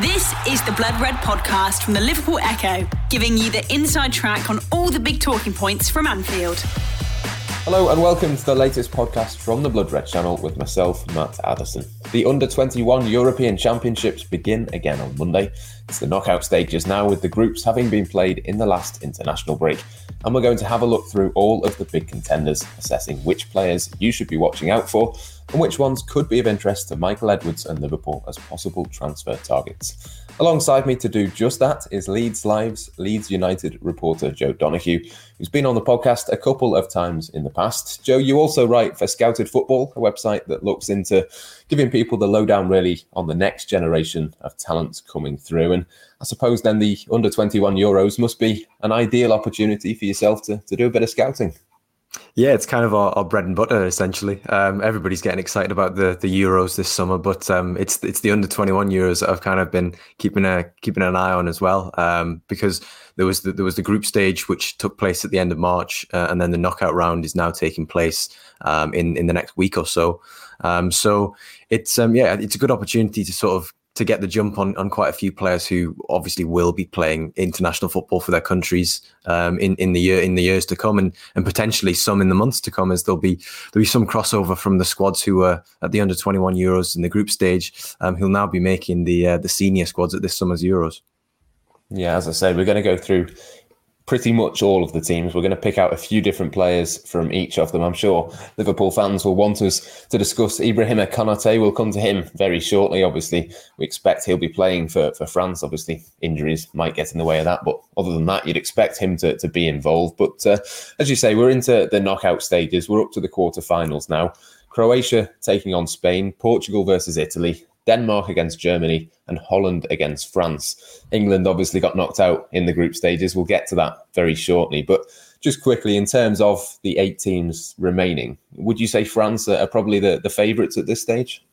This is the Blood Red podcast from the Liverpool Echo, giving you the inside track on all the big talking points from Anfield. Hello and welcome to the latest podcast from the Blood Red channel with myself, Matt Addison. The Under 21 European Championships begin again on Monday. It's the knockout stages now, with the groups having been played in the last international break. And we're going to have a look through all of the big contenders, assessing which players you should be watching out for and which ones could be of interest to Michael Edwards and Liverpool as possible transfer targets. Alongside me to do just that is Leeds Live's Leeds United reporter Joe Donoghue, who's been on the podcast a couple of times in the past. Joe, you also write for Scouted Football, a website that looks into giving people the lowdown really on the next generation of talents coming through. And I suppose then the under 21 Euros must be an ideal opportunity for yourself to, to do a bit of scouting. Yeah, it's kind of our, our bread and butter essentially. Um, everybody's getting excited about the the Euros this summer, but um, it's it's the under twenty one Euros that I've kind of been keeping a keeping an eye on as well, um, because there was the, there was the group stage which took place at the end of March, uh, and then the knockout round is now taking place um, in in the next week or so. Um, so it's um, yeah, it's a good opportunity to sort of to get the jump on, on quite a few players who obviously will be playing international football for their countries um, in in the year in the years to come, and and potentially some in the months to come, as there'll be there'll be some crossover from the squads who were at the under twenty one Euros in the group stage, um, who'll now be making the uh, the senior squads at this summer's Euros. Yeah, as I said, we're going to go through pretty much all of the teams. We're going to pick out a few different players from each of them. I'm sure Liverpool fans will want us to discuss Ibrahima Konate. We'll come to him very shortly. Obviously, we expect he'll be playing for, for France. Obviously, injuries might get in the way of that. But other than that, you'd expect him to, to be involved. But uh, as you say, we're into the knockout stages. We're up to the quarterfinals now. Croatia taking on Spain, Portugal versus Italy, Denmark against Germany, and Holland against France. England obviously got knocked out in the group stages. We'll get to that very shortly. But just quickly, in terms of the eight teams remaining, would you say France are probably the, the favourites at this stage?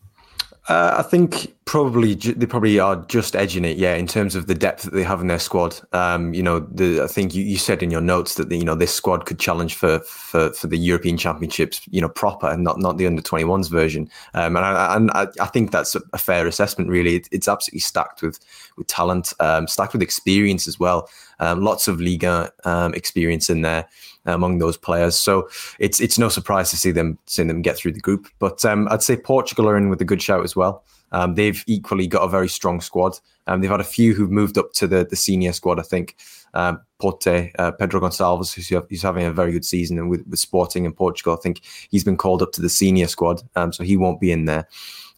Uh, I think probably they probably are just edging it, yeah, in terms of the depth that they have in their squad. Um, you know, the, I think you, you said in your notes that the, you know this squad could challenge for, for for the European Championships, you know, proper and not not the under 21s version. Um, and I, and I, I think that's a fair assessment. Really, it, it's absolutely stacked with with talent, um, stacked with experience as well. Um, lots of Liga um, experience in there among those players. So it's it's no surprise to see them seeing them get through the group. But um, I'd say Portugal are in with a good shout as well. Um, they've equally got a very strong squad. Um, they've had a few who've moved up to the the senior squad. I think um, Pote, uh, Pedro Gonçalves, who's, who's, having a very good season with, with Sporting in Portugal. I think he's been called up to the senior squad, um, so he won't be in there.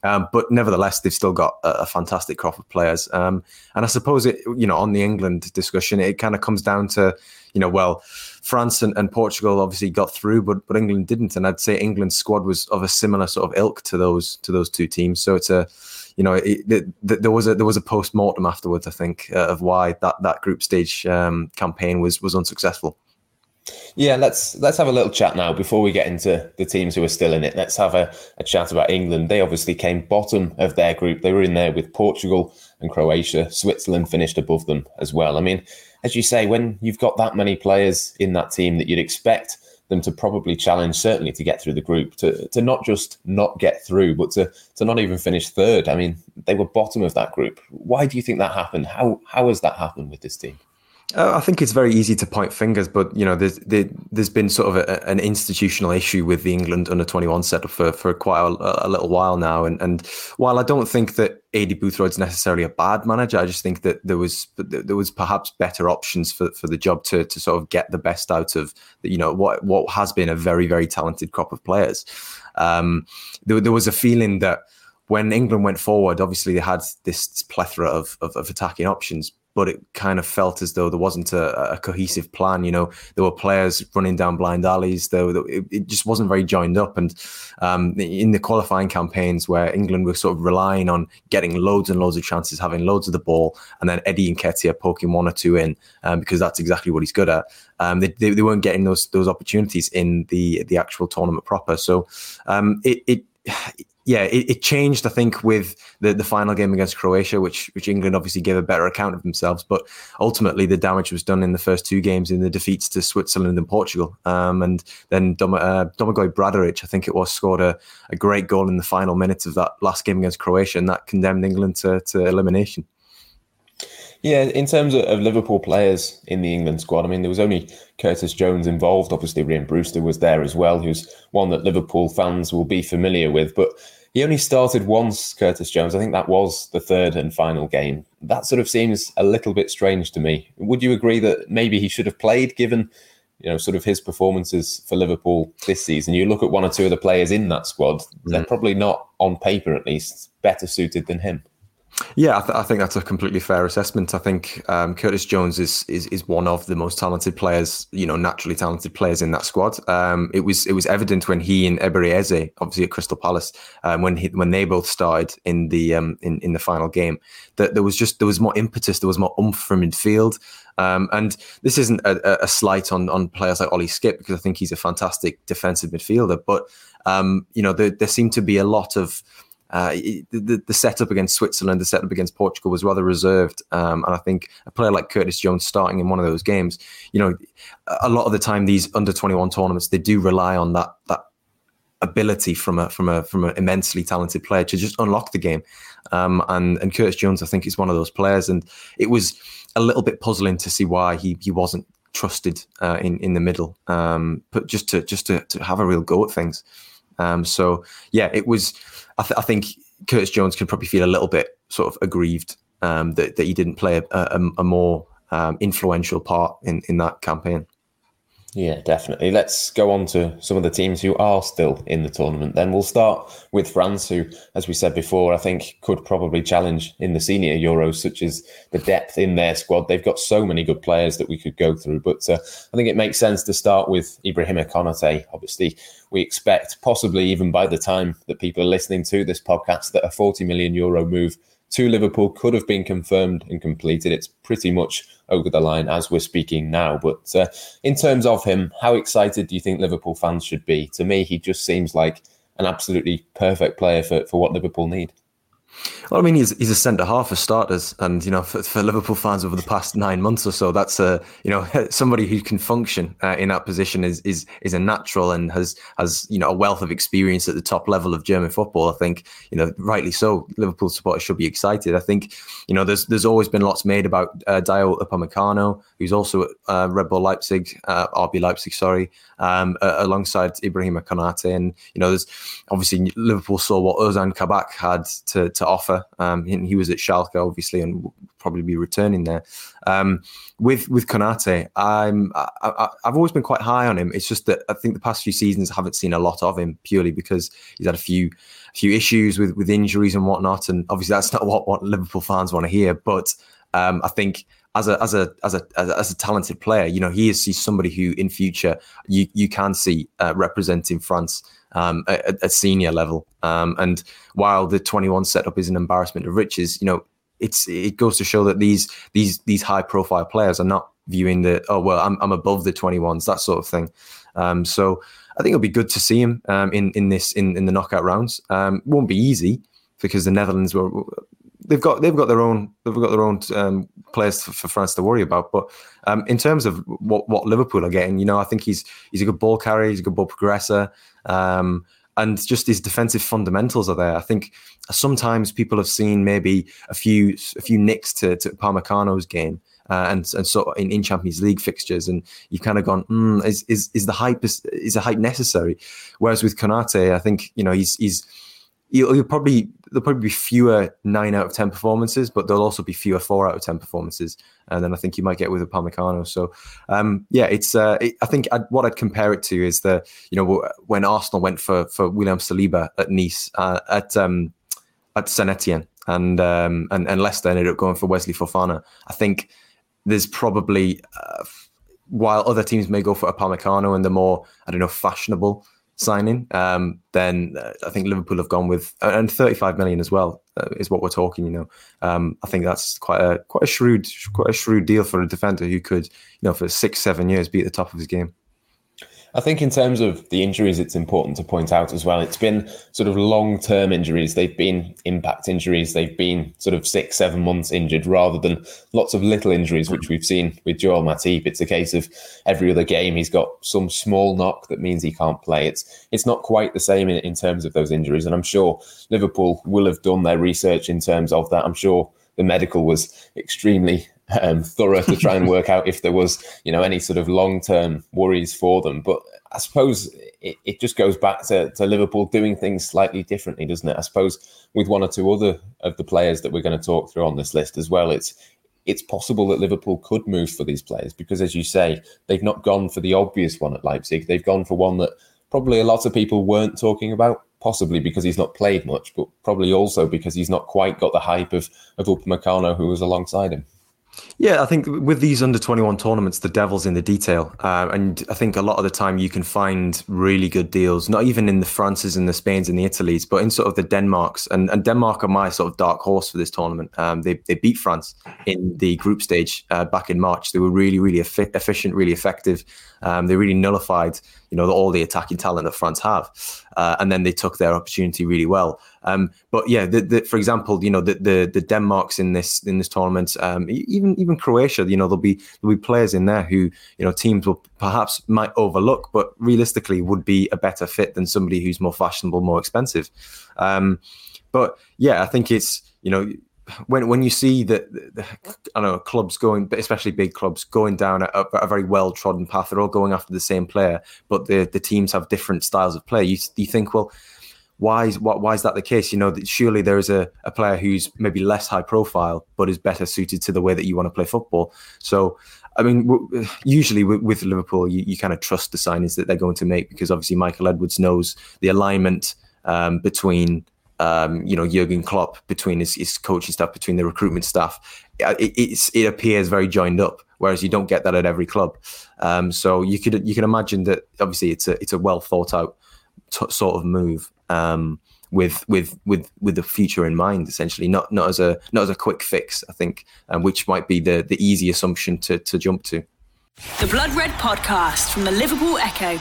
Um, but nevertheless, they've still got a, a fantastic crop of players. Um, and I suppose it, you know, on the England discussion, it kind of comes down to, you know, well, France and, and Portugal obviously got through, but but England didn't. And I'd say England's squad was of a similar sort of ilk to those to those two teams. So it's a, you know, it, it, there was a there was a post mortem afterwards, I think, uh, of why that that group stage um, campaign was was unsuccessful. Yeah, let's let's have a little chat now before we get into the teams who are still in it. Let's have a, a chat about England. They obviously came bottom of their group. They were in there with Portugal and Croatia. Switzerland finished above them as well. I mean, as you say, when you've got that many players in that team that you'd expect them to probably challenge, certainly to get through the group, to to not just not get through, but to to not even finish third. I mean, they were bottom of that group. Why do you think that happened? How how has that happened with this team? Uh, I think it's very easy to point fingers, but you know, there's there, has been sort of a, an institutional issue with the England under 21 setup for for quite a, a, little while now. And and while I don't think that Aidy Boothroyd's necessarily a bad manager, I just think that there was there was perhaps better options for, for the job to to sort of get the best out of you know what what has been a very very talented crop of players. Um, there, there was a feeling that when England went forward, obviously they had this plethora of, of, of attacking options, but it kind of felt as though there wasn't a, a cohesive plan. You know, there were players running down blind alleys. Though it, it, just wasn't very joined up. And um, in the qualifying campaigns, where England were sort of relying on getting loads and loads of chances, having loads of the ball, and then Eddie Nketiah poking one or two in um, because that's exactly what he's good at. Um, they, they, they, weren't getting those those opportunities in the the actual tournament proper. So um, it, it yeah, it, it, changed. I think with the, the final game against Croatia, which which England obviously gave a better account of themselves, but ultimately the damage was done in the first two games in the defeats to Switzerland and Portugal. Um, and then Dom, uh, Domagoj Bradarić, I think it was, scored a, a great goal in the final minutes of that last game against Croatia, and that condemned England to, to elimination. Yeah, in terms of, Liverpool players in the England squad, I mean, there was only Curtis Jones involved. Obviously, Ryan Brewster was there as well, who's one that Liverpool fans will be familiar with. But he only started once, Curtis Jones. I think that was the third and final game. That sort of seems a little bit strange to me. Would you agree that maybe he should have played, given you know, sort of his performances for Liverpool this season? You look at one or two of the players in that squad; mm. they're probably not, on paper at least, better suited than him. Yeah, I, th- I, think that's a completely fair assessment. I think um, Curtis Jones is, is is one of the most talented players, you know, naturally talented players in that squad. Um, it was it was evident when he and Eberechi, obviously at Crystal Palace, um, when he, when they both started in the um, in in the final game, that there was just there was more impetus, there was more umph from midfield. Um, and this isn't a, a, slight on on players like Ollie Skipp because I think he's a fantastic defensive midfielder, but um, you know there, there seemed to be a lot of uh, the, the setup against Switzerland, the setup against Portugal was rather reserved. Um, and I think a player like Curtis Jones starting in one of those games, you know, a lot of the time these under 21 tournaments, they do rely on that, that ability from a, from a, from an immensely talented player to just unlock the game. Um, and, and Curtis Jones, I think is one of those players. And it was a little bit puzzling to see why he, he wasn't trusted uh, in, in the middle, um, but just to, just to, to have a real go at things. Um, so yeah, it was. I, th- I, think Curtis Jones can probably feel a little bit sort of aggrieved um, that that he didn't play a, a, a more um, influential part in in that campaign. Yeah, definitely. Let's go on to some of the teams who are still in the tournament. Then we'll start with France, who, as we said before, I think could probably challenge in the senior Euros, such as the depth in their squad. They've got so many good players that we could go through. But uh, I think it makes sense to start with Ibrahima Konate. Obviously, we expect, possibly even by the time that people are listening to this podcast, that a 40 million euro move to Liverpool could have been confirmed and completed. It's pretty much over the line as we're speaking now. But uh, in terms of him, how excited do you think Liverpool fans should be? To me, he just seems like an absolutely perfect player for, for what Liverpool need. Well, I mean, he's he's a centre half for starters, and you know, for, for, Liverpool fans over the past nine months or so, that's a you know somebody who can function uh, in that position is is is a natural and has has you know a wealth of experience at the top level of German football. I think you know, rightly so, Liverpool supporters should be excited. I think you know, there's there's always been lots made about uh, Dayot Upamecano, who's also at uh, Red Bull Leipzig, uh, RB Leipzig, sorry, um, alongside Ibrahima Konate, and you know, there's obviously Liverpool saw what Ozan Kabak had to to offer. Um, he, he, was at Schalke, obviously, and will probably be returning there. Um, with with Konate, I'm I, have always been quite high on him. It's just that I think the past few seasons I haven't seen a lot of him purely because he's had a few a few issues with with injuries and whatnot, and obviously that's not what what Liverpool fans want to hear. But um, I think as a as a as a as a talented player, you know, he is he's somebody who in future you you can see uh, representing France um, at, at, senior level. Um, and while the 21 setup is an embarrassment of riches, you know, it's it goes to show that these these these high profile players are not viewing the oh well I'm I'm above the 21s that sort of thing. Um, so I think it'll be good to see him um, in in this in in the knockout rounds. Um, won't be easy because the Netherlands were they've got they've got their own they've got their own um, players for, for, France to worry about. But um, in terms of what, what Liverpool are getting, you know, I think he's he's a good ball carrier, he's a good ball progressor, um, and just his defensive fundamentals are there. I think sometimes people have seen maybe a few a few nicks to, to game. Uh, and and so in, in Champions League fixtures, and you've kind of gone, mm, is is is the hype is, is the hype necessary? Whereas with Konate, I think you know he's he's you'll, you'll, probably there'll probably be fewer nine out of ten performances, but there'll also be fewer four out of ten performances, and then I think you might get with a Upamecano. So um, yeah, it's uh, it, I think I'd, what I'd compare it to is the you know when Arsenal went for for William Saliba at Nice uh, at um, at Saint Etienne, and um, and and Leicester ended up going for Wesley Fofana. I think there's probably uh, while other teams may go for a Upamecano and the more I don't know fashionable signing, um, then uh, I think Liverpool have gone with and 35 million as well uh, is what we're talking. You know, um, I think that's quite a quite a shrewd quite a shrewd deal for a defender who could, you know, for six seven years be at the top of his game. I think in terms of the injuries, it's important to point out as well. It's been sort of long term injuries. They've been impact injuries. They've been sort of six, seven months injured rather than lots of little injuries, which we've seen with Joel Matip. It's a case of every other game he's got some small knock that means he can't play. It's it's not quite the same in, in terms of those injuries. And I'm sure Liverpool will have done their research in terms of that. I'm sure the medical was extremely um, thorough to try and work out if there was, you know, any sort of long term worries for them. But I suppose it, it just goes back to, to Liverpool doing things slightly differently, doesn't it? I suppose with one or two other of the players that we're going to talk through on this list as well, it's it's possible that Liverpool could move for these players because, as you say, they've not gone for the obvious one at Leipzig. They've gone for one that probably a lot of people weren't talking about, possibly because he's not played much, but probably also because he's not quite got the hype of, of Upamecano who was alongside him. Yeah, I think with these under 21 tournaments, the devil's in the detail. Uh, and I think a lot of the time you can find really good deals, not even in the Frances and the Spains and the Italies, but in sort of the Denmarks. And, and Denmark are my sort of dark horse for this tournament. Um, they, they beat France in the group stage uh, back in March. They were really, really efficient, really effective. Um, they really nullified, you know, all the attacking talent that France have, uh, and then they took their opportunity really well. Um, but yeah, the, the, for example, you know, the, the the Denmarks in this in this tournament, um, even even Croatia, you know, there'll be there'll be players in there who you know teams will perhaps might overlook, but realistically would be a better fit than somebody who's more fashionable, more expensive. Um, but yeah, I think it's you know when when you see that the, I don't know clubs going, but especially big clubs going down a, a very well trodden path, they're all going after the same player, but the the teams have different styles of play. You you think, well, why is what why is that the case? You know, surely there is a, a player who's maybe less high profile, but is better suited to the way that you want to play football. So. I mean, w- usually with, with Liverpool, you, you kind of trust the signings that they're going to make because obviously Michael Edwards knows the alignment um, between um, you know Jurgen Klopp between his, his coaching staff, between the recruitment staff. It, it appears very joined up, whereas you don't get that at every club. Um, so you could you can imagine that obviously it's a it's a well thought out t- sort of move. Um, with with with with the future in mind, essentially, not not as a not as a quick fix, I think, um, which might be the the easy assumption to to jump to. The Blood Red Podcast from the Liverpool Echo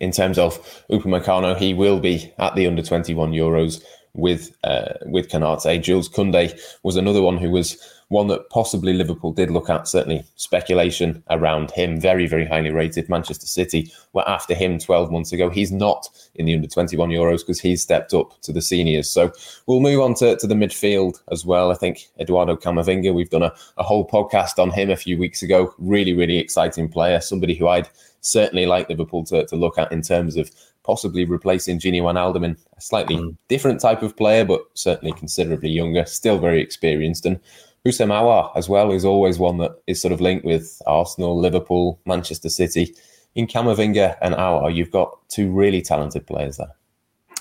in terms of Upamecano, he will be at the under 21 Euros with uh, with Konate. Jules Koundé was another one who was one that possibly Liverpool did look at. Certainly, speculation around him, very very highly rated. Manchester City were after him 12 months ago. He's not in the under 21 Euros because he's stepped up to the seniors. So we'll move on to, to the midfield as well. I think Eduardo Camavinga. We've done a, a whole podcast on him a few weeks ago. Really really exciting player. Somebody who I'd certainly like Liverpool to, to look at in terms of possibly replacing Gini Wijnaldum a slightly mm. different type of player, but certainly considerably younger, still very experienced. And Aouar as well is always one that is sort of linked with Arsenal, Liverpool, Manchester City. In Camavinga and Aouar, you've got two really talented players there.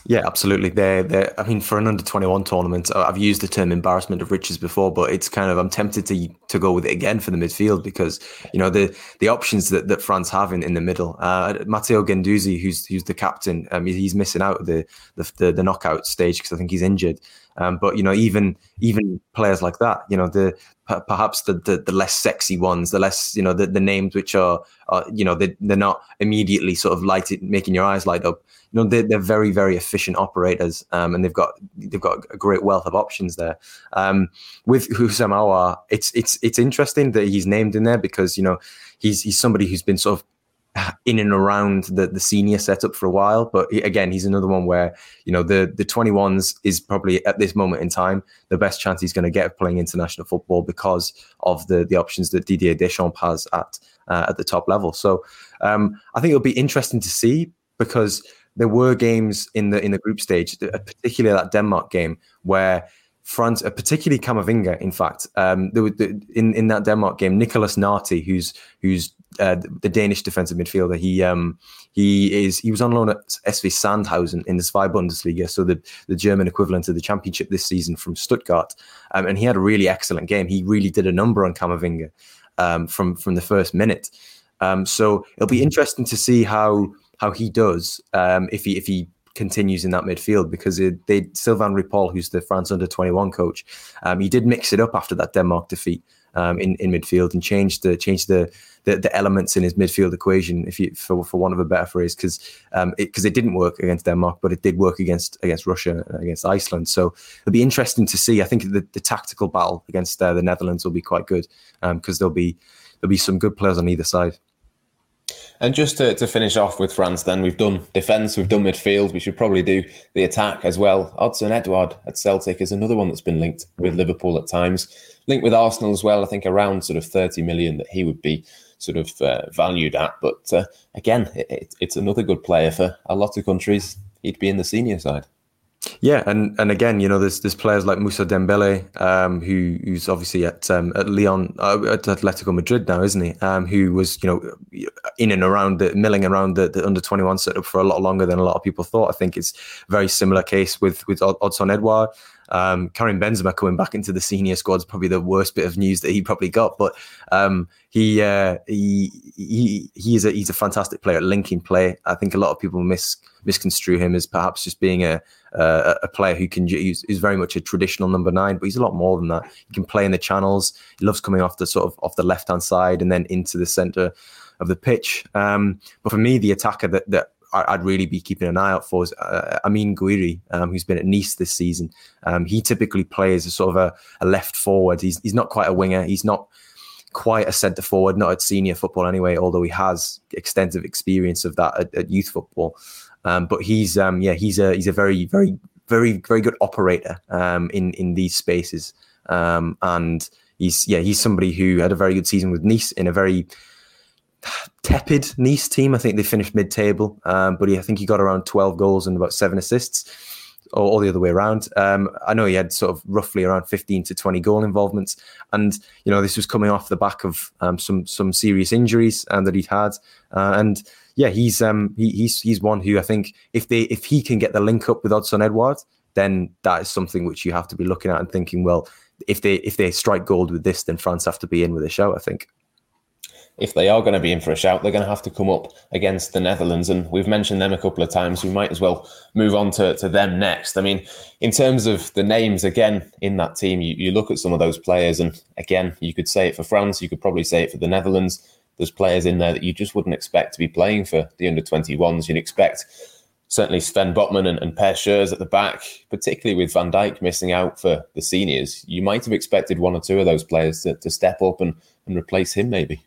Yeah, absolutely. They're, they're, I mean, for an under 21 tournament, I've used the term embarrassment of riches before, but it's kind of, I'm tempted to to go with it again for the midfield because, you know, the the options that, that France have in, in the middle. Uh, Matteo Guendouzi, who's who's the captain, um, he's missing out the, the, the, the knockout stage because I think he's injured. Um, but, you know, even even players like that, you know, the perhaps the, the, the less sexy ones, the less, you know, the, the names which are, are you know, they, they're not immediately sort of lighted, making your eyes light up. You know they're, they're very very efficient operators um, and they've got they've got a great wealth of options there. Um, with Houssem Aouar it's it's it's interesting that he's named in there because you know he's he's somebody who's been sort of in and around the, the senior setup for a while. But again he's another one where you know the the 21s is probably at this moment in time the best chance he's going to get of playing international football because of the the options that Didier Deschamps has at uh, at the top level. So um, I think it'll be interesting to see because there were games in the in the group stage, uh, particularly that Denmark game, where France, uh, particularly Camavinga, in fact, um, there the, in in that Denmark game, Nikolas Nartey, who's who's uh, the Danish defensive midfielder, he um, he is he was on loan at SV Sandhausen in the Zweite Bundesliga, so the the German equivalent of the Championship this season from Stuttgart, um, and he had a really excellent game. He really did a number on Camavinga um, from from the first minute. Um, so it'll be interesting to see how how he does um, if he if he continues in that midfield because it, they Sylvain Ripoll, who's the France under 21 coach, um, he did mix it up after that Denmark defeat um, in in midfield and changed the changed the, the, the elements in his midfield equation, if you for for want of a better phrase, because um, because it, it, didn't work against Denmark, but it did work against against Russia, and against Iceland. So it'll be interesting to see. I think the, the tactical battle against uh, the Netherlands will be quite good because um, there'll be there'll be some good players on either side. And just to, to finish off with France, then we've done defence, we've done midfield. We should probably do the attack as well. Odsonne Edouard at Celtic is another one that's been linked with Liverpool at times, linked with Arsenal as well. I think around sort of thirty million that he would be sort of uh, valued at. But uh, again, it, it, it's another good player for a lot of countries. He'd be in the senior side. Yeah, and and again, you know, there's there's players like Moussa Dembele, um, who who's obviously at um, at Lyon, uh, at Atletico Madrid now, isn't he? Um, who was you know in and around the milling around the, the under 21 setup for a lot longer than a lot of people thought. I think it's a very similar case with with Odsonne Edouard. Um, Karim Benzema coming back into the senior squad is probably the worst bit of news that he probably got, but um, he, uh, he he he is a he's a fantastic player at linking play. I think a lot of people mis misconstrue him as perhaps just being a uh, a player who can use is very much a traditional number nine, but he's a lot more than that. He can play in the channels. He loves coming off the sort of off the left hand side and then into the center of the pitch. Um, but for me, the attacker that that I'd really be keeping an eye out for is uh, Amine Gouiri, um, who's been at Nice this season. Um, he typically plays a sort of a, a, left forward. He's he's not quite a winger. He's not quite a centre forward, not at senior football anyway. Although he has extensive experience of that at, at youth football. Um, but he's um, yeah he's a he's a very very very very good operator um, in in these spaces. Um, and he's yeah he's somebody who had a very good season with Nice in a very tepid Nice team. I think they finished mid-table, um, but he, I think he got around 12 goals and about seven assists, or, all the other way around. Um, I know he had sort of roughly around 15 to 20 goal involvements, and you know this was coming off the back of um, some some serious injuries um, that he'd had, uh, and yeah, he's um, he, he's he's one who I think if they if he can get the link up with Odsonne Edouard, then that is something which you have to be looking at and thinking, well, if they if they strike gold with this, then France have to be in with a shout. I think if they are going to be in for a shout, they're going to have to come up against the Netherlands. And we've mentioned them a couple of times. We might as well move on to, to them next. I mean, in terms of the names, again, in that team, you, you look at some of those players, and again, you could say it for France, you could probably say it for the Netherlands. There's players in there that you just wouldn't expect to be playing for the under 21s. You'd expect certainly Sven Botman and, and Perr Schuurs at the back, particularly with Van Dijk missing out for the seniors. You might have expected one or two of those players to, to step up and, and replace him, maybe.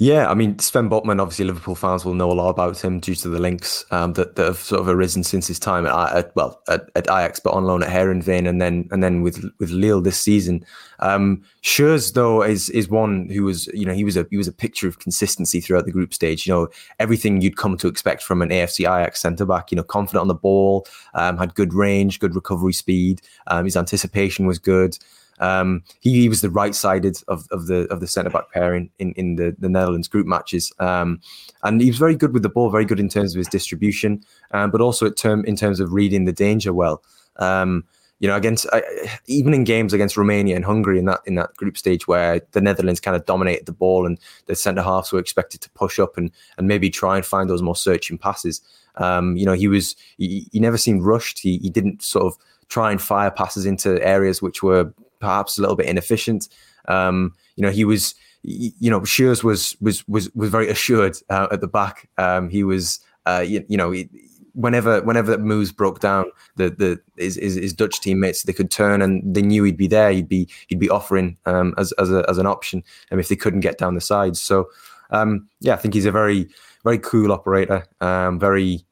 Yeah, I mean Sven Botman. Obviously, Liverpool fans will know a lot about him due to the links um, that, that have sort of arisen since his time at, at well at, at, Ajax, but on loan at Heerenveen, and then and then with with Lille this season. Um, Schuurs though is is one who was you know he was a he was a picture of consistency throughout the group stage. You know everything you'd come to expect from an AFC Ajax centre back. You know confident on the ball, um, had good range, good recovery speed. Um, his anticipation was good. Um, he, he, was the right sided of, of the of the centre back pairing in, in the, the Netherlands group matches, um, and he was very good with the ball, very good in terms of his distribution, um, but also term, in terms of reading the danger well. Um, you know, against uh, even in games against Romania and Hungary in that in that group stage where the Netherlands kind of dominated the ball and the centre halves were expected to push up and and maybe try and find those more searching passes. Um, you know, he was he, he never seemed rushed. He, he didn't sort of try and fire passes into areas which were perhaps a little bit inefficient. Um, you know, he was, you know, Schuurs was was was was very assured uh, at the back. Um, he was, uh, you, you know, he, whenever whenever the moves broke down, the the his, his, Dutch teammates they could turn and they knew he'd be there. He'd be he'd be offering um, as as a, as an option, and if they couldn't get down the sides. So um, yeah, I think he's a very very cool operator. Um, very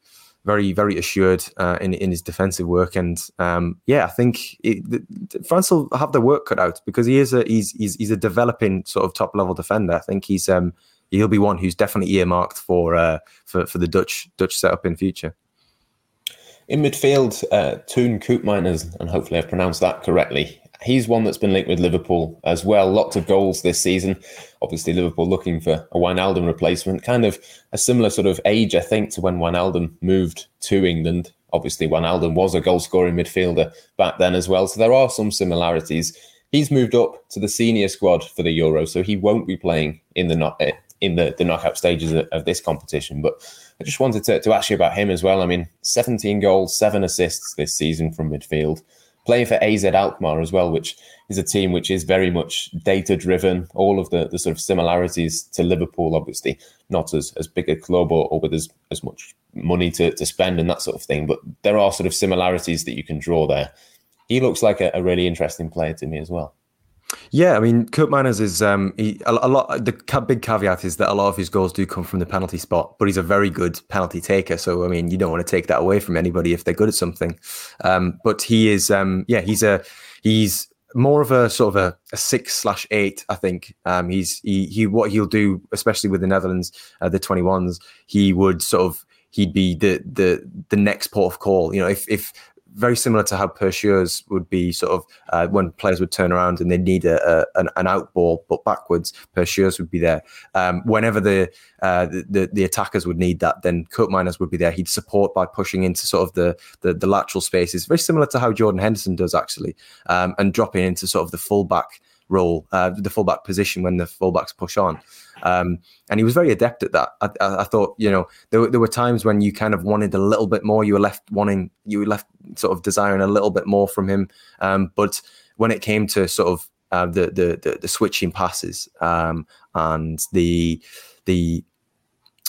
very very assured uh, in in his defensive work, and um, yeah, I think it, the, France will have their work cut out because he is a he's he's, he's a developing sort of top level defender. I think he's um, he'll be one who's definitely earmarked for uh, for for the Dutch Dutch setup in future. In midfield, uh, Teun Koopmeiners, and hopefully I've pronounced that correctly, he's one that's been linked with Liverpool as well. Lots of goals this season. Obviously, Liverpool looking for a Wijnaldum replacement, kind of a similar sort of age, I think, to when Wijnaldum moved to England. Obviously, Wijnaldum was a goal scoring midfielder back then as well. So there are some similarities. He's moved up to the senior squad for the Euro, so he won't be playing in the not eh, in the, the knockout stages of, of this competition. But I just wanted to, to ask you about him as well. I mean, 17 goals, seven assists this season from midfield playing for AZ Alkmaar as well, which is a team which is very much data driven. All of the, the sort of similarities to Liverpool, obviously, not as, as big a club or, or with as, as much money to, to spend and that sort of thing, but there are sort of similarities that you can draw there. He looks like a, a really interesting player to me as well. Yeah, I mean, Koopmeiners is um, he, a, a, lot. The big caveat is that a lot of his goals do come from the penalty spot, but he's a very good penalty taker. So I mean, you don't want to take that away from anybody if they're good at something. Um, but he is, um, yeah, he's a he's more of a sort of a, a six slash eight. I think um, he's he, he what he'll do, especially with the Netherlands, uh, the twenty ones. He would sort of he'd be the the the next port of call. You know, if if very similar to how Perr Schuurs would be sort of uh, when players would turn around and they need a, a an, an out ball but backwards, Perr Schuurs would be there. Um, whenever the, uh, the the attackers would need that, then Koopmeiners would be there. He'd support by pushing into sort of the the, the lateral spaces, very similar to how Jordan Henderson does actually, um, and dropping into sort of the fullback role, uh, the fullback position when the fullbacks push on. Um, and he was very adept at that. I, I, thought, you know, there, there were times when you kind of wanted a little bit more. You were left wanting, you were left sort of desiring a little bit more from him. Um, but when it came to sort of uh, the, the, the the switching passes um, and the the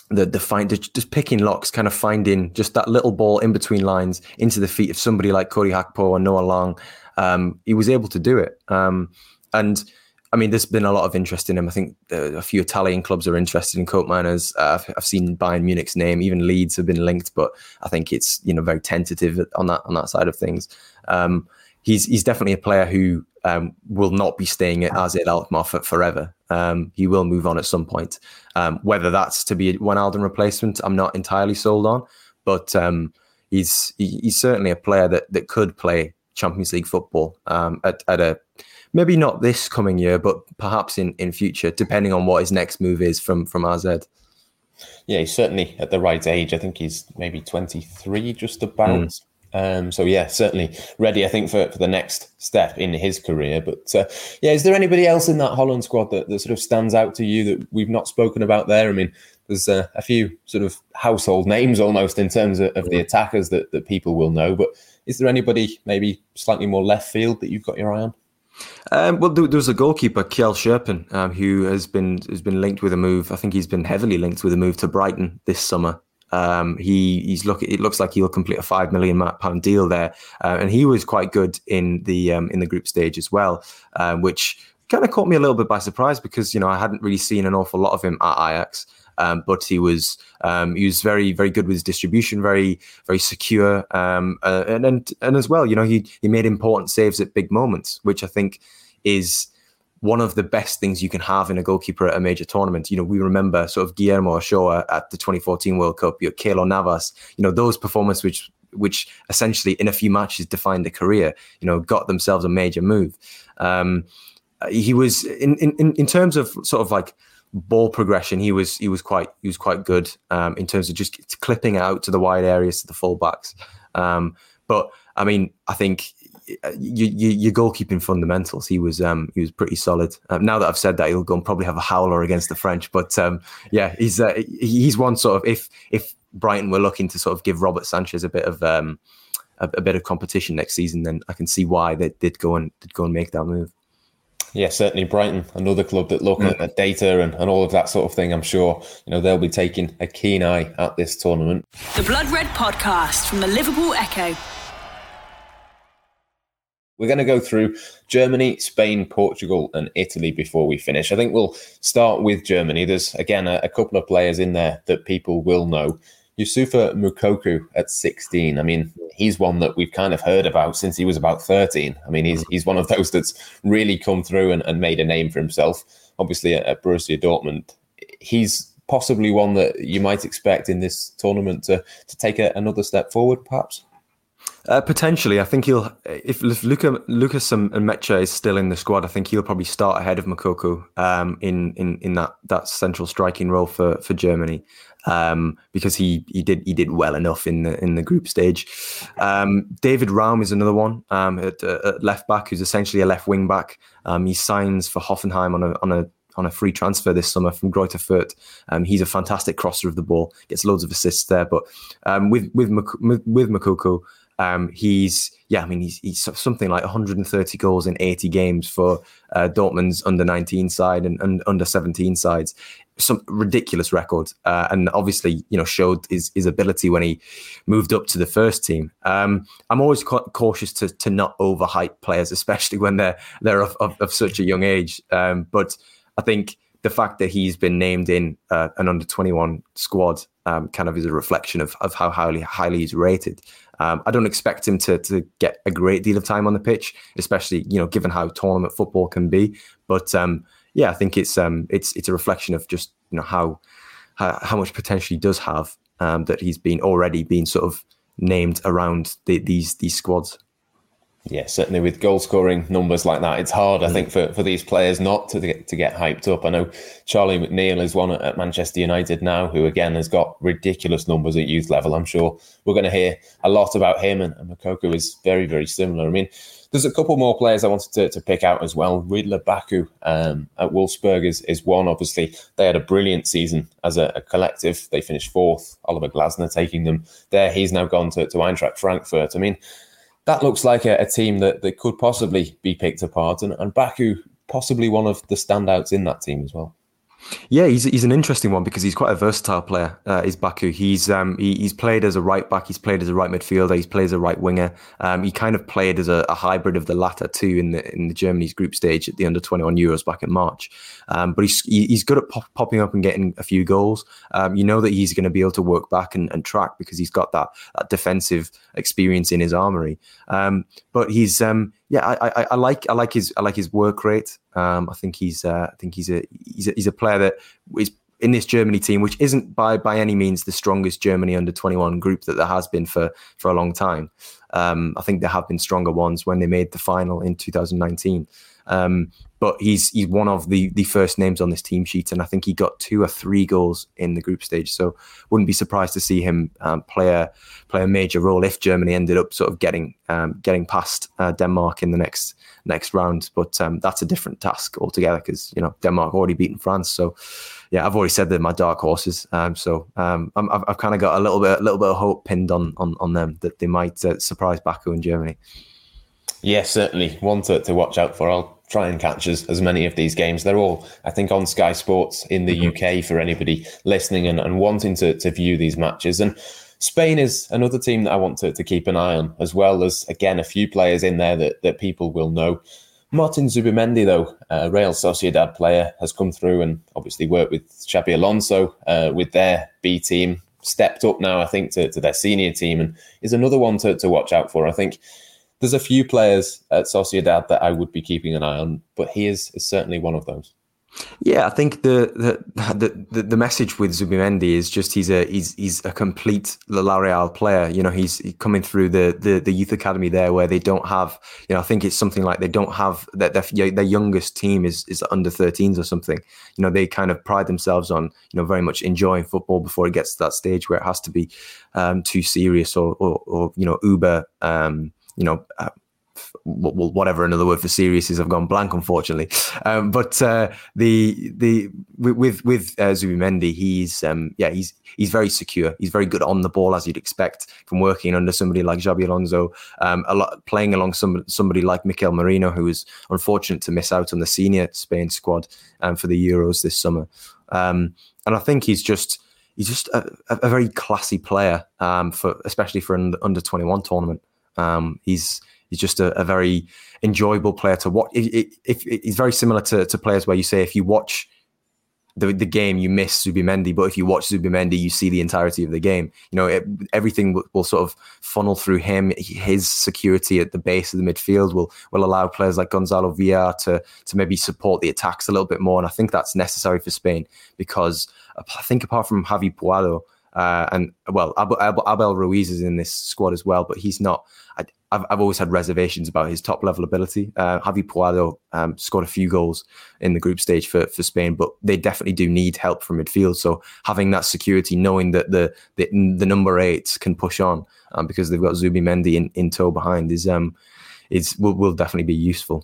the the find just picking locks, kind of finding just that little ball in between lines into the feet of somebody like Cody Gakpo or Noa Lang. Um, he was able to do it, um, and I mean, there's been a lot of interest in him. I think a few Italian clubs are interested in Koopmeiners. Uh, I've, I've, seen Bayern Munich's name, even Leeds have been linked, but I think it's you know very tentative on that on that side of things. Um, he's he's definitely a player who um, will not be staying at AZ Alkmaar for, forever. Um, he will move on at some point. Um, whether that's to be a Wijnaldum replacement, I'm not entirely sold on, but um, he's he, he's certainly a player that that could play Champions League football um, at at a maybe not this coming year, but perhaps in, in future, depending on what his next move is from from AZ. Yeah, he's certainly at the right age. I think he's maybe 23, just about. Mm. Um, so yeah, certainly ready. I think for, for the next step in his career. But uh, yeah, is there anybody else in that Holland squad that, that sort of stands out to you that we've not spoken about there? I mean, there's uh, a few sort of household names almost in terms of, of the attackers that, that people will know. But is there anybody maybe slightly more left field that you've got your eye on? Um, well, there, there, was a goalkeeper, Kjell Scherpen, um, who has been has been linked with a move. I think he's been heavily linked with a move to Brighton this summer. Um, he he's look. It looks like he'll complete a five million pound deal there, uh, and he was quite good in the um, in the group stage as well, uh, which kind of caught me a little bit by surprise because you know I hadn't really seen an awful lot of him at Ajax. Um, but he was um, he was very very good with his distribution, very very secure, um, uh, and, and and as well, you know, he he made important saves at big moments, which I think is one of the best things you can have in a goalkeeper at a major tournament. You know, we remember sort of Guillermo Ochoa at the 2014 World Cup, you know, Keylor Navas, you know, those performances which which essentially in a few matches defined a career, you know, got themselves a major move. Um, he was in, in in terms of sort of like ball progression, he was he was quite he was quite good um, in terms of just clipping out to the wide areas to the fullbacks. Um, but I mean, I think uh, you, you, your goalkeeping fundamentals, he was um, he was pretty solid. Um, now that I've said that, he'll go and probably have a howler against the French. But um, yeah, he's uh, he's one sort of if if Brighton were looking to sort of give Robert Sanchez a bit of um, a, a bit of competition next season, then I can see why they did go and did go and make that move. Yeah, certainly Brighton, another club that look mm. at, at, data and, and all of that sort of thing. I'm sure you know they'll be taking a keen eye at this tournament. The Blood Red Podcast from the Liverpool Echo. We're going to go through Germany, Spain, Portugal, and Italy before we finish. I think we'll start with Germany. There's again a, a couple of players in there that people will know. Youssoufa Moukoko at 16. I mean, he's one that we've kind of heard about since he was about 13. I mean, he's he's one of those that's really come through and, and made a name for himself. Obviously, at, at Borussia Dortmund, he's possibly one that you might expect in this tournament to to take a, another step forward, perhaps. Uh, potentially, I think he'll. If, if Luca, Lukas and, Nmecha is still in the squad, I think he'll probably start ahead of Moukoko um, in in in that that central striking role for for Germany um, because he he did he did well enough in the in the group stage. Um, David Raum is another one um, at, at, left back, who's essentially a left wing back. Um, he signs for Hoffenheim on a on a on a free transfer this summer from Greuther Fürth. Um, he's a fantastic crosser of the ball, gets loads of assists there. But um, with with with Moukoko, Um, he's yeah, I mean he's he's something like 130 goals in 80 games for uh, Dortmund's under 19 side and, and under 17 sides some ridiculous record, uh, and obviously, you know, showed his, his ability when he moved up to the first team. Um, I'm always cautious to to not overhype players, especially when they're they're of, of, of such a young age. Um, but I think the fact that he's been named in uh, an under 21 squad um, kind of is a reflection of, of how highly highly he's rated. Um, I don't expect him to to get a great deal of time on the pitch, especially you know given how tournament football can be. But um, yeah, I think it's um it's it's a reflection of just you know how how, how much potential he does have um, that he's been already been sort of named around the, these these squads. Yeah, certainly with goal scoring numbers like that, it's hard, I mm. think, for, for these players not to get, to get hyped up. I know Charlie McNeill is one at Manchester United now, who again has got ridiculous numbers at youth level. I'm sure we're going to hear a lot about him, and, and Moukoko is very, very similar. I mean, there's a couple more players I wanted to, to pick out as well. Ridle Baku um, at Wolfsburg is, is one. Obviously, they had a brilliant season as a, a, collective. They finished fourth. Oliver Glasner taking them there. He's now gone to, to Eintracht Frankfurt. I mean, that looks like a, a team that, that could possibly be picked apart. And, and Baku, possibly one of the standouts in that team as well. Yeah, he's he's an interesting one because he's quite a versatile player. Uh, is Baku? He's um he, he's played as a right back. He's played as a right midfielder. He's played as a right winger. Um, he kind of played as a, a, hybrid of the latter two in the in the Germany's group stage at the under twenty one Euros back in March. Um, but he's he's good at pop, popping up and getting a few goals. Um, you know that he's going to be able to work back and, and track because he's got that that defensive experience in his armory. Um, but he's um yeah, I, I, I, like I like his I like his work rate. Um, I think he's uh, I think he's a he's a, he's a player that is in this Germany team, which isn't by by any means the strongest Germany under twenty one group that there has been for for a long time. Um, I think there have been stronger ones when they made the final in 2019. Um, but he's he's one of the the first names on this team sheet, and I think he got two or three goals in the group stage. So wouldn't be surprised to see him um, play a play a major role if Germany ended up sort of getting um, getting past uh, Denmark in the next next round. But um, that's a different task altogether because you know Denmark already beaten France. So yeah, I've already said they're my dark horses. Um, so um, i have I've kind of got a little bit a little bit of hope pinned on on, on them that they might uh, surprise Baku in Germany. Yes, certainly one to, to watch out for. I'll try and catch as, as many of these games. They're all, I think, on Sky Sports in the mm-hmm. UK for anybody listening and, and wanting to, to view these matches. And Spain is another team that I want to, to keep an eye on, as well as, again, a few players in there that, that people will know. Martin Zubimendi, though, a Real Sociedad player, has come through and obviously worked with Xabi Alonso uh, with their B team. Stepped up now, I think, to, to their senior team and is another one to, to watch out for. I think there's a few players at Sociedad that I would be keeping an eye on, but he is, is certainly one of those. Yeah, I think the the, the the message with Zubimendi is just he's a he's he's a complete La Real player. You know, he's coming through the, the the youth academy there where they don't have. You know, I think it's something like they don't have that their, their youngest team is is under 13s or something. You know, they kind of pride themselves on you know very much enjoying football before it gets to that stage where it has to be um, too serious or, or, or you know uber. Um, you know, uh, whatever another word for serious is. I've gone blank, unfortunately. Um, but uh, the the with with uh, Zubimendi, he's um, yeah, he's he's very secure. He's very good on the ball, as you'd expect from working under somebody like Xabi Alonso. Um, a lot playing along some somebody like Mikel Merino, who was unfortunate to miss out on the senior Spain squad um, for the Euros this summer. Um, and I think he's just he's just a, a very classy player um, for especially for an under twenty one tournament. Um, he's he's just a, a, very enjoyable player to watch. If, he's very similar to, to players where you say if you watch the, the game, you miss Zubimendi, but if you watch Zubimendi, you see the entirety of the game. You know, it, everything will, will, sort of funnel through him. His security at the base of the midfield will will allow players like Gonzalo Villar to to maybe support the attacks a little bit more, and I think that's necessary for Spain because I think apart from Javi Puado. Uh, and well, Abel, Abel Ruiz is in this squad as well, but he's not. I, I've, I've always had reservations about his top level ability. Uh, Javi Puado um, scored a few goals in the group stage for, for Spain, but they definitely do need help from midfield. So having that security, knowing that the the, the number eight can push on um, because they've got Zubimendi in, in tow behind is um is will, will definitely be useful.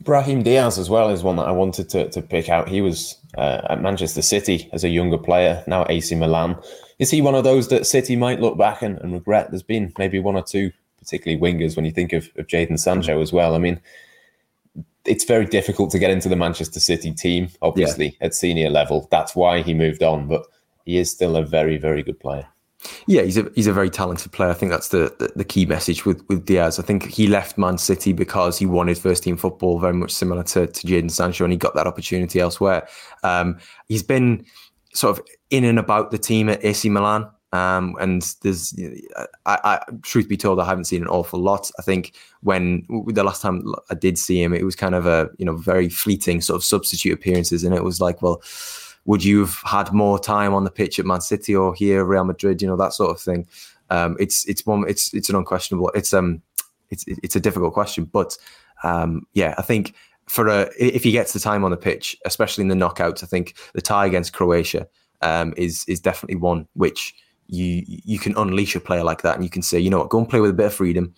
Brahim Diaz as well is one that I wanted to, to pick out. He was uh, at Manchester City as a younger player, now AC Milan. Is he one of those that City might look back and, and regret? There's been maybe one or two, particularly wingers, when you think of, of Jadon Sancho as well. I mean, it's very difficult to get into the Manchester City team, obviously, yeah. at senior level. That's why he moved on, but he is still a very, very good player. Yeah, he's a he's a very talented player. I think that's the, the, the key message with with Diaz. I think he left Man City because he wanted first team football, very much similar to to Jadon Sancho, and he got that opportunity elsewhere. Um, he's been sort of in and about the team at AC Milan. Um, and there's, I, I, truth be told, I haven't seen an awful lot. I think when the last time I did see him, it was kind of a you know very fleeting sort of substitute appearances, and it was like, well, would you have had more time on the pitch at Man City or here Real Madrid? You know that sort of thing. Um, it's it's one it's it's an unquestionable. It's um it's it's a difficult question, but um, yeah, I think for a if he gets the time on the pitch, especially in the knockouts, I think the tie against Croatia um, is is definitely one which you you can unleash a player like that and you can say, you know what, go and play with a bit of freedom.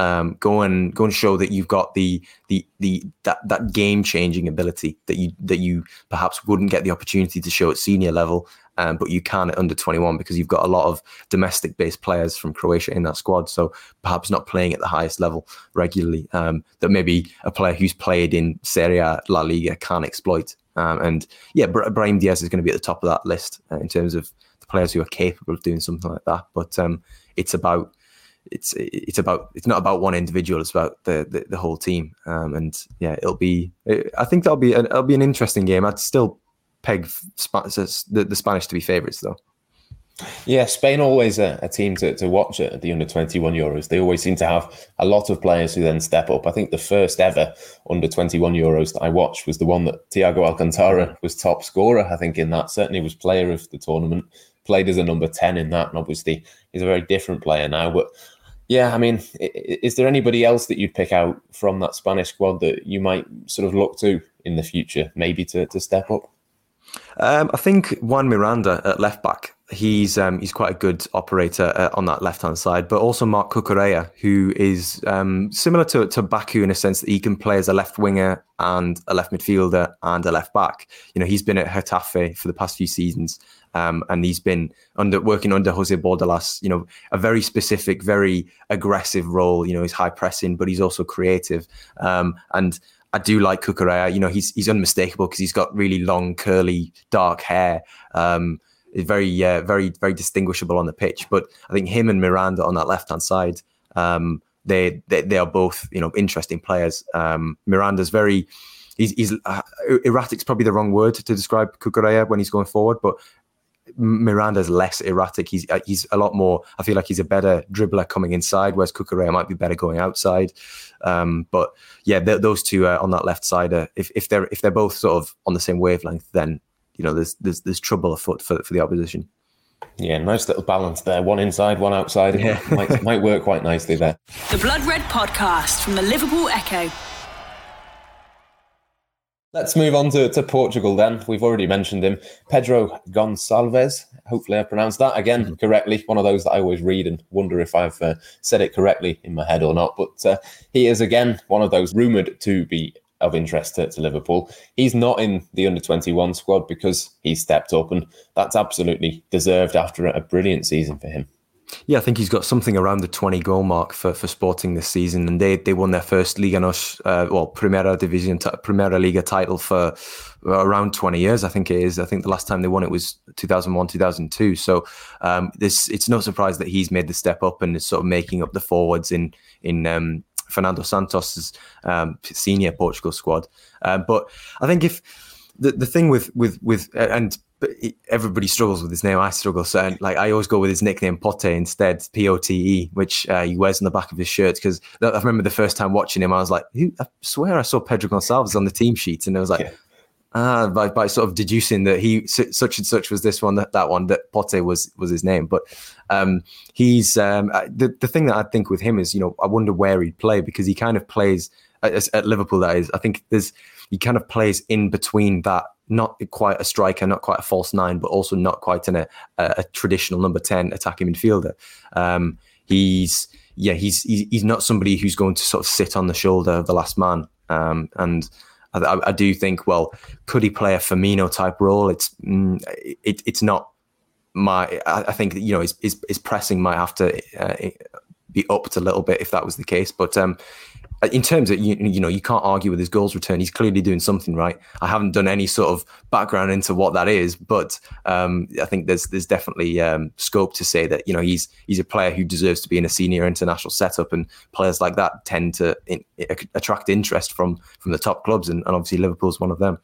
Um, go and go and show that you've got the the the that that game changing ability that you that you perhaps wouldn't get the opportunity to show at senior level, um, but you can at under twenty one because you've got a lot of domestic based players from Croatia in that squad. So perhaps not playing at the highest level regularly. Um, that maybe a player who's played in Serie A, La Liga can exploit. Um, and yeah, Brahim Diaz is going to be at the top of that list uh, in terms of the players who are capable of doing something like that. But um, it's about it's it's about it's not about one individual. It's about the the, the whole team. Um, and yeah, it'll be. I think that'll be an, it'll be an interesting game. I'd still peg the, the Spanish to be favourites though. Yeah, Spain always a, a, team to, to watch at the under 21 Euros. They always seem to have a lot of players who then step up. I think the first ever under 21 Euros that I watched was the one that Thiago Alcantara was top scorer, I think, in that. Certainly was player of the tournament played as a number 10 in that. And obviously, he's a very different player now. But yeah, I mean, is there anybody else that you'd pick out from that Spanish squad that you might sort of look to in the future, maybe to, to step up? Um, I think Juan Miranda at left back. He's um, he's quite a good operator uh, on that left hand side, but also Marc Cucurella, who is um, similar to to Baku in a sense that he can play as a left winger and a left midfielder and a left back. You know, he's been at Getafe for the past few seasons, um, and he's been under working under Jose Bordalas. You know, a very specific, very aggressive role. You know, he's high pressing, but he's also creative. Um, and I do like Cucurella. You know, he's he's unmistakable because he's got really long, curly, dark hair. Um, very, uh, very, very distinguishable on the pitch. But I think him and Miranda on that left hand side, um, they, they they are both you know interesting players. Um, Miranda's very. He's, he's uh, erratic's probably the wrong word to describe Cucurella when he's going forward, but Miranda's less erratic. He's uh, he's a lot more. I feel like he's a better dribbler coming inside, whereas Cucurella might be better going outside. Um, but yeah, those two uh, on that left side, uh, if if they're if they're both sort of on the same wavelength, then you know there's there's there's trouble afoot for for the opposition. Yeah, nice little balance there. One inside, one outside. Yeah. might, might work quite nicely there. The Blood Red Podcast from the Liverpool Echo. Let's move on to, to Portugal then. We've already mentioned him. Pedro Gonçalves. Hopefully, I pronounced that again mm-hmm. correctly. One of those that I always read and wonder if I've uh, said it correctly in my head or not. But uh, he is again one of those rumoured to be of interest to, to, Liverpool. He's not in the under 21 squad because he stepped up, and that's absolutely deserved after a brilliant season for him. Yeah, I think he's got something around the 20 goal mark for, for Sporting this season, and they they won their first Liga Nos, uh, well, Primera Division, Primera Liga title for around 20 years. I think it is. I think the last time they won it was 2001, 2002. So um, this it's no surprise that he's made the step up and is sort of making up the forwards in in um, Fernando Santos's um, senior Portugal squad. Uh, but I think if the the thing with with with and everybody struggles with his name. I struggle. So, like, I always go with his nickname Pote instead, P O T E, which uh, he wears on the back of his shirt. Because I remember the first time watching him, I was like, I swear I saw Pedro Gonçalves on the team sheet, and I was like, yeah. Ah, by, by sort of deducing that he such and such was this one, that that one, that Pote was was his name. But um, he's um, uh, the the thing that I think with him is, you know, I wonder where he'd play because he kind of plays at, at Liverpool. That is, I think there's he kind of plays in between that not quite a striker, not quite a false nine, but also not quite in a, a traditional number 10 attacking midfielder. Um, he's, yeah, he's, he's not somebody who's going to sort of sit on the shoulder of the last man. Um, and I, I, do think, well, could he play a Firmino type role? It's mm, it, it's not my. I, think you know his, his, his pressing might have to uh, be upped a little bit if that was the case. But um, in terms of you, you know you can't argue with his goals return. He's clearly doing something right. I haven't done any sort of background into what that is but um, i think there's there's definitely um, scope to say that you know he's he's a player who deserves to be in a senior international setup and players like that tend to in, attract interest from from the top clubs and, and obviously liverpool's one of them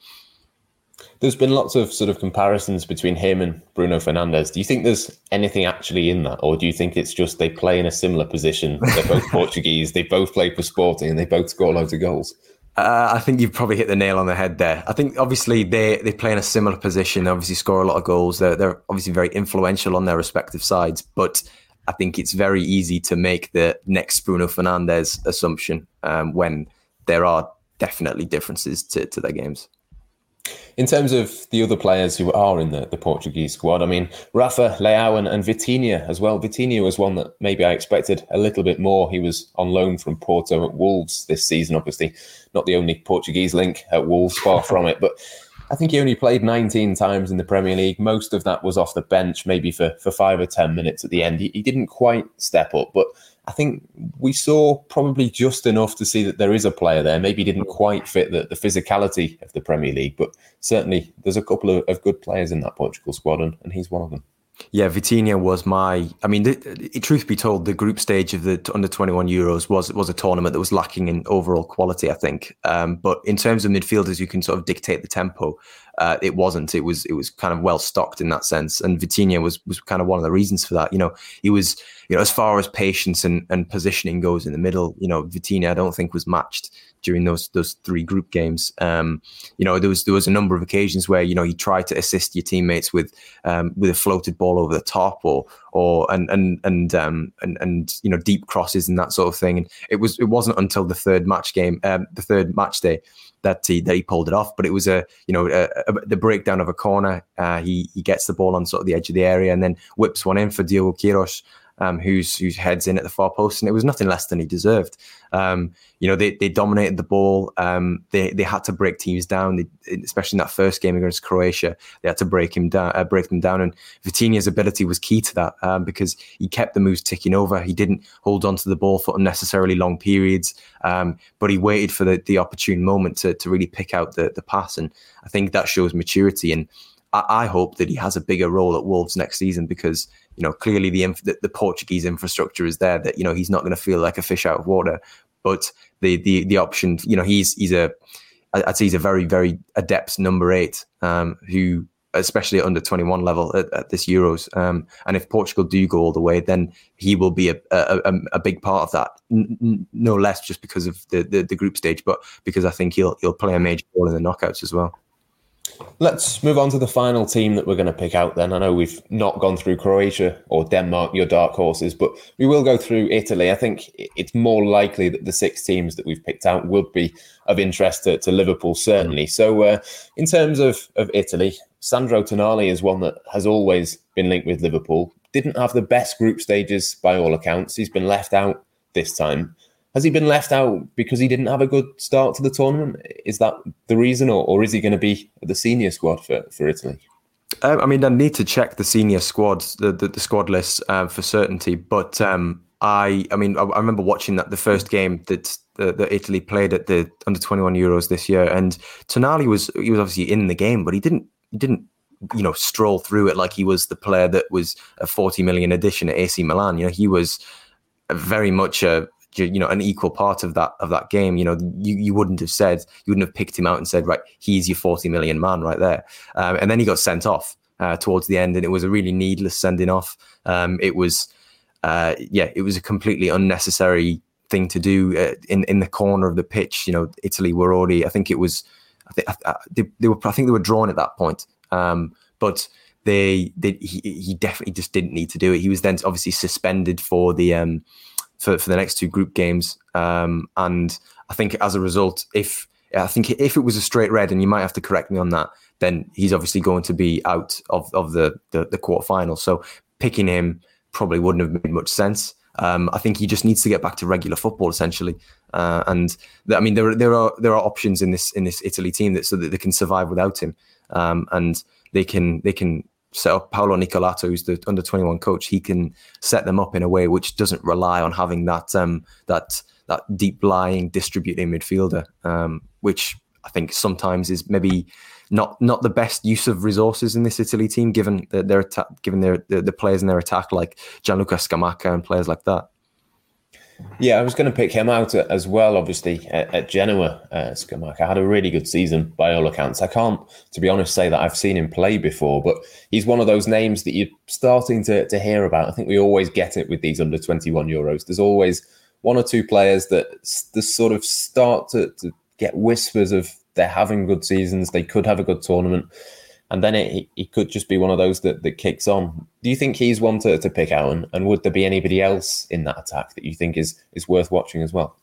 there's been lots of sort of comparisons between him and Bruno Fernandes. Do you think there's anything actually in that, or do you think it's just they play in a similar position? They're both Portuguese. They both play for Sporting, and they both score loads of goals. Uh, I think you've probably hit the nail on the head there. I think obviously they they play in a similar position. They obviously score a lot of goals. They're they're obviously very influential on their respective sides, but. I think it's very easy to make the next Bruno Fernandes assumption um, when there are definitely differences to, to their games. In terms of the other players who are in the, the Portuguese squad, I mean, Rafa, Leao, and, and Vitinha as well. Vitinha was one that maybe I expected a little bit more. He was on loan from Porto at Wolves this season, obviously. Not the only Portuguese link at Wolves, far from it. But I think he only played 19 times in the Premier League. Most of that was off the bench, maybe for, for five or 10 minutes at the end. He, he didn't quite step up, but I think we saw probably just enough to see that there is a player there. Maybe didn't quite fit the, the physicality of the Premier League, but certainly there's a couple of, of good players in that Portugal squad, and, and he's one of them. Yeah, Vitinha was my. I mean, the, the, truth be told, the group stage of the under twenty one Euros was was a tournament that was lacking in overall quality. I think, um, but in terms of midfielders, you can sort of dictate the tempo. Uh, it wasn't. It was. It was kind of well stocked in that sense, and Vitinha was was kind of one of the reasons for that. You know, he was. You know, as far as patience and, and positioning goes in the middle, you know, Vitinha I don't think was matched during those those three group games. Um, you know, there was there was a number of occasions where you know he tried to assist your teammates with um, with a floated ball over the top or or and and and um, and and you know deep crosses and that sort of thing. And it was it wasn't until the third match game, um, the third match day that he that he pulled it off. But it was a you know a, a, the breakdown of a corner. Uh, he he gets the ball on sort of the edge of the area and then whips one in for Diogo Queirós um, who's who's heads in at the far post, and it was nothing less than he deserved. Um, you know, they, they dominated the ball. Um, they they had to break teams down, they, especially in that first game against Croatia. They had to break him down, uh, break them down, and Vitinha's ability was key to that um, because he kept the moves ticking over. He didn't hold on to the ball for unnecessarily long periods, um, but he waited for the, the opportune moment to to really pick out the the pass, and I think that shows maturity and. I hope that he has a bigger role at Wolves next season because you know clearly the the, the Portuguese infrastructure is there that you know he's not going to feel like a fish out of water. But the the the option, you know, he's he's a I'd say he's a very very adept number eight um, who especially at under 21 level at, at this Euros. Um, and if Portugal do go all the way, then he will be a, a, a big part of that. N- no less just because of the, the, the, group stage, but because I think he'll he'll play a major role in the knockouts as well. Let's move on to the final team that we're going to pick out then. I know we've not gone through Croatia or Denmark, your dark horses, but we will go through Italy. I think it's more likely that the six teams that we've picked out would be of interest to, to Liverpool, certainly. So, uh, in terms of, of Italy, Sandro Tonali is one that has always been linked with Liverpool. Didn't have the best group stages by all accounts. He's been left out this time. Has he been left out because he didn't have a good start to the tournament? Is that the reason, or, or is he going to be the senior squad for, for Italy? Um, I mean, I need to check the senior squads, the the, the squad list uh, for certainty. But um, I, I mean, I, I, remember watching that the first game that that Italy played at the under twenty one Euros this year, and Tonali was he was obviously in the game, but he didn't he didn't you know stroll through it like he was the player that was a forty million addition at AC Milan. You know, he was very much a you know an equal part of that of that game. You know, you, you wouldn't have said you wouldn't have picked him out and said right, he's your forty million man right there. Um, and then he got sent off uh, towards the end, and it was a really needless sending off. Um, it was, uh, yeah, it was a completely unnecessary thing to do uh, in in the corner of the pitch. You know, Italy were already. I think it was. I think they, they were. I think they were drawn at that point. Um, but they, they he, he definitely just didn't need to do it. He was then obviously suspended for the um, for, for the next two group games. Um, and I think as a result, if I think if it was a straight red, and you might have to correct me on that, then he's obviously going to be out of, of the, the, the. So picking him probably wouldn't have made much sense. Um, I think he just needs to get back to regular football essentially. Uh, and th- I mean, there are, there are there are options in this in this Italy team that so that they can survive without him, um, and they can they can set up Paolo Nicolato, who's the under twenty one coach. He can set them up in a way which doesn't rely on having that um, that that deep lying distributing midfielder, um, which I think sometimes is maybe not not the best use of resources in this Italy team, given their, their attack, given their the, the, players in their attack like Gianluca Scamacca and players like that. Yeah, I was going to pick him out as well. Obviously, at, at Genoa, uh, Scamacca had a really good season by all accounts. I can't, to be honest, say that I've seen him play before, but he's one of those names that you're starting to to hear about. I think we always get it with these under twenty one Euros. There's always one or two players that the sort of start to, to get whispers of they're having good seasons, they could have a good tournament, and then it, it could just be one of those that, that kicks on. Do you think he's one to, to pick out, and, and would there be anybody else in that attack that you think is is worth watching as well?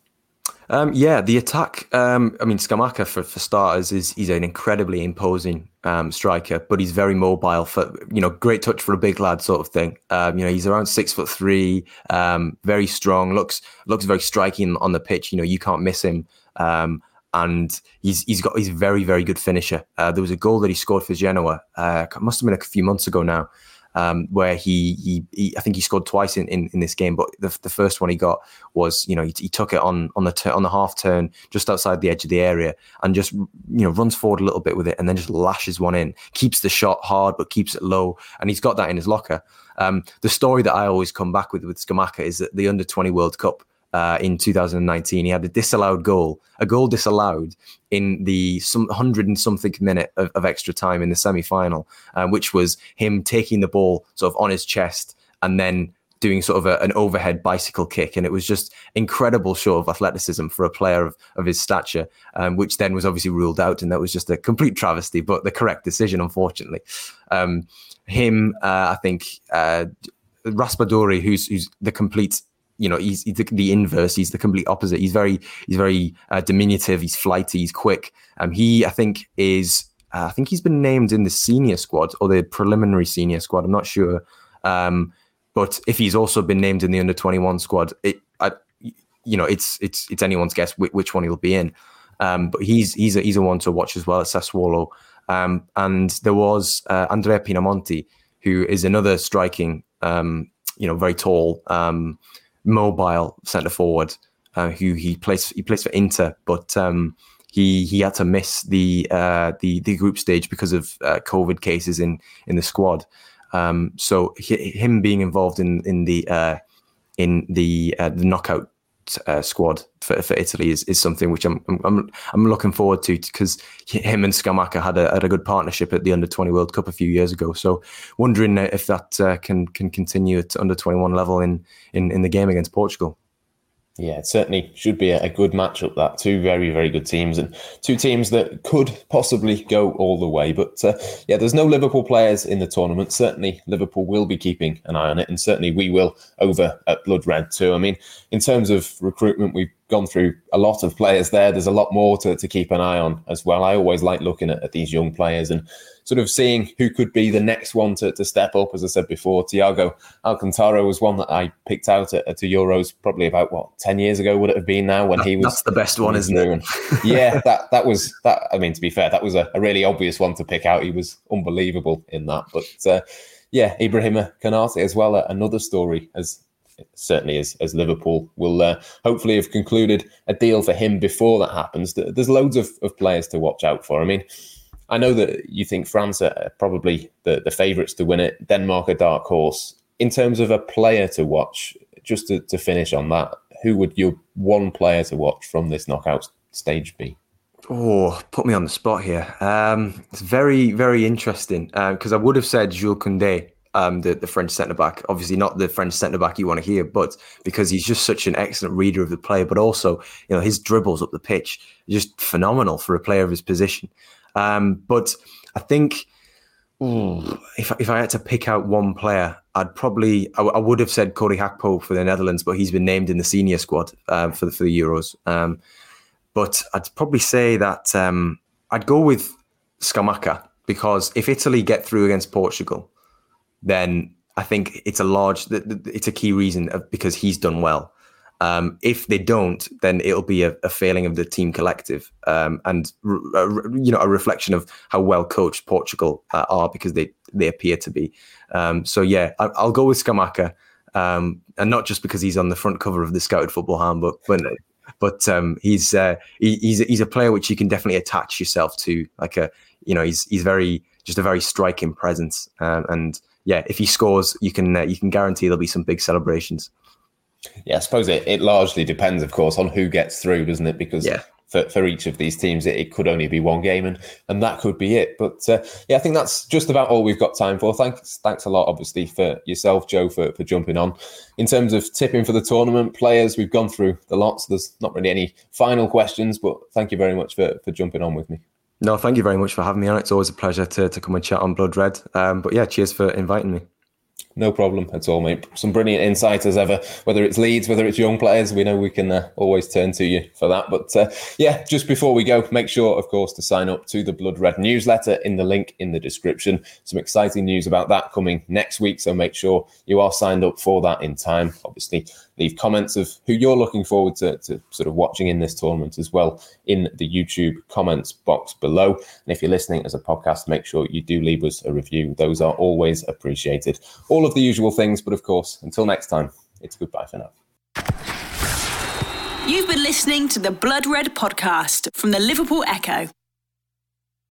Um, yeah, the attack. Um, I mean, Scamacca for, for starters is he's an incredibly imposing um, striker, but he's very mobile. For you know, great touch for a big lad sort of thing. Um, you know, he's around six foot three, um, very strong. looks looks very striking on the pitch. You know, you can't miss him. Um, and he's he's got he's a very very good finisher. Uh, there was a goal that he scored for Genoa. Uh, must have been a few months ago now, um, where he, he, he I think he scored twice in, in, in, this game. But the, the first one he got was you know he, he took it on on the on the half turn just outside the edge of the area and just you know runs forward a little bit with it and then just lashes one in. Keeps the shot hard but keeps it low, and he's got that in his locker. Um, the story that I always come back with with Scamacca is that the under twenty World Cup uh, in 2019. He had a disallowed goal, a goal disallowed in the some hundred and something minute of, of extra time in the semi final, uh, which was him taking the ball sort of on his chest and then doing sort of a, an overhead bicycle kick. And it was just incredible show of athleticism for a player of, of his stature, um, which then was obviously ruled out. And that was just a complete travesty, but the correct decision, unfortunately. Um, him, uh, I think, uh, Raspadori, who's, who's the complete you know he's, he's the, the, inverse. He's the complete opposite. He's very he's very uh, diminutive. He's flighty. He's quick. Um he i think is uh, i think he's been named in the senior squad or the preliminary senior squad. I'm not sure. Um but if he's also been named in the under 21 squad it I, you know it's it's it's anyone's guess which, which one he'll be in. Um but he's he's a, he's a one to watch as well at Sassuolo. Um and there was uh, Andrea Pinamonti who is another striking um you know very tall um mobile centre forward uh, who he plays he plays for Inter, but um, he he had to miss the uh, the the group stage because of uh, COVID cases in in the squad. Um, so he, him being involved in in the uh, in the uh, the knockout uh, squad for, for Italy is, is something which I'm I'm I'm looking forward to because him and Scamacca had a had a good partnership at the under twenty World Cup a few years ago. So wondering if that uh, can can continue at under twenty one level in, in in the game against Portugal. Yeah, it certainly should be a, good matchup. That two very, very good teams and two teams that could possibly go all the way. But uh, yeah, there's no Liverpool players in the tournament. Certainly, Liverpool will be keeping an eye on it, and certainly we will over at Blood Red too. I mean, in terms of recruitment, we've gone through a lot of players there. There's a lot more to, to keep an eye on as well. I always like looking at, at these young players and sort of seeing who could be the next one to, to step up. As I said before, Thiago Alcantara was one that I picked out at, at Euros probably about what ten years ago would it have been now when that, he was that's the best one, isn't it? yeah, that that was that. I mean, to be fair, that was a, a, really obvious one to pick out. He was unbelievable in that, but. Uh, yeah, Ibrahima Konate as well. Another story as certainly as, as Liverpool will uh, hopefully have concluded a deal for him before that happens. There's loads of, of players to watch out for. I mean, I know that you think France are probably the, the favourites to win it, Denmark a dark horse. In terms of a player to watch, just to, to finish on that, who would your one player to watch from this knockout stage be? Oh, put me on the spot here. Um, it's very, very interesting because um, I would have said Jules Koundé, um, the, the French centre back. Obviously, not the French centre back you want to hear, but because he's just such an excellent reader of the play, but also, you know, his dribbles up the pitch just phenomenal for a player of his position. Um, but I think if if I had to pick out one player, I'd probably I, I, would have said Cody Gakpo for the Netherlands, but he's been named in the senior squad um, for the for the Euros. Um, but I'd probably say that um, I'd go with Scamacca because if Italy get through against Portugal, then I think it's a large, it's a key reason of, because he's done well. Um, if they don't, then it'll be a, a failing of the team collective, um, and you know a reflection of how well coached Portugal uh, are because they they appear to be. Um, so yeah, I, will go with Scamacca, um, and not just because he's on the front cover of the Scouted Football Handbook, but but um, he's uh, he, he's he's a player which you can definitely attach yourself to. Like a you know he's he's very just a very striking presence, um, and yeah, if he scores, you can uh, you can guarantee there'll be some big celebrations. Yeah, I suppose it, it largely depends, of course, on who gets through, doesn't it? Because yeah. for, for each of these teams, it, it could only be one game, and, and that could be it. But uh, yeah, I think that's just about all we've got time for. Thanks, thanks a lot, obviously, for yourself, Joe, for, for jumping on. In terms of tipping for the tournament, players, we've gone through the lots. There's not really any final questions, but thank you very much for, for jumping on with me. No, thank you very much for having me on. It's always a pleasure to, to come and chat on Blood Red. Um, but yeah, cheers for inviting me. No problem at all, mate. Some brilliant insights as ever. Whether it's Leeds, whether it's young players, we know we can uh, always turn to you for that. But uh, yeah, just before we go, make sure, of course, to sign up to the Blood Red newsletter in the link in the description. Some exciting news about that coming next week. So make sure you are signed up for that in time. Obviously, leave comments of who you're looking forward to, to sort of watching in this tournament as well in the YouTube comments box below. And if you're listening as a podcast, make sure you do leave us a review. Those are always appreciated. All of the usual things, but of course, until next time, it's goodbye for now. You've been listening to the Blood Red podcast from the Liverpool Echo.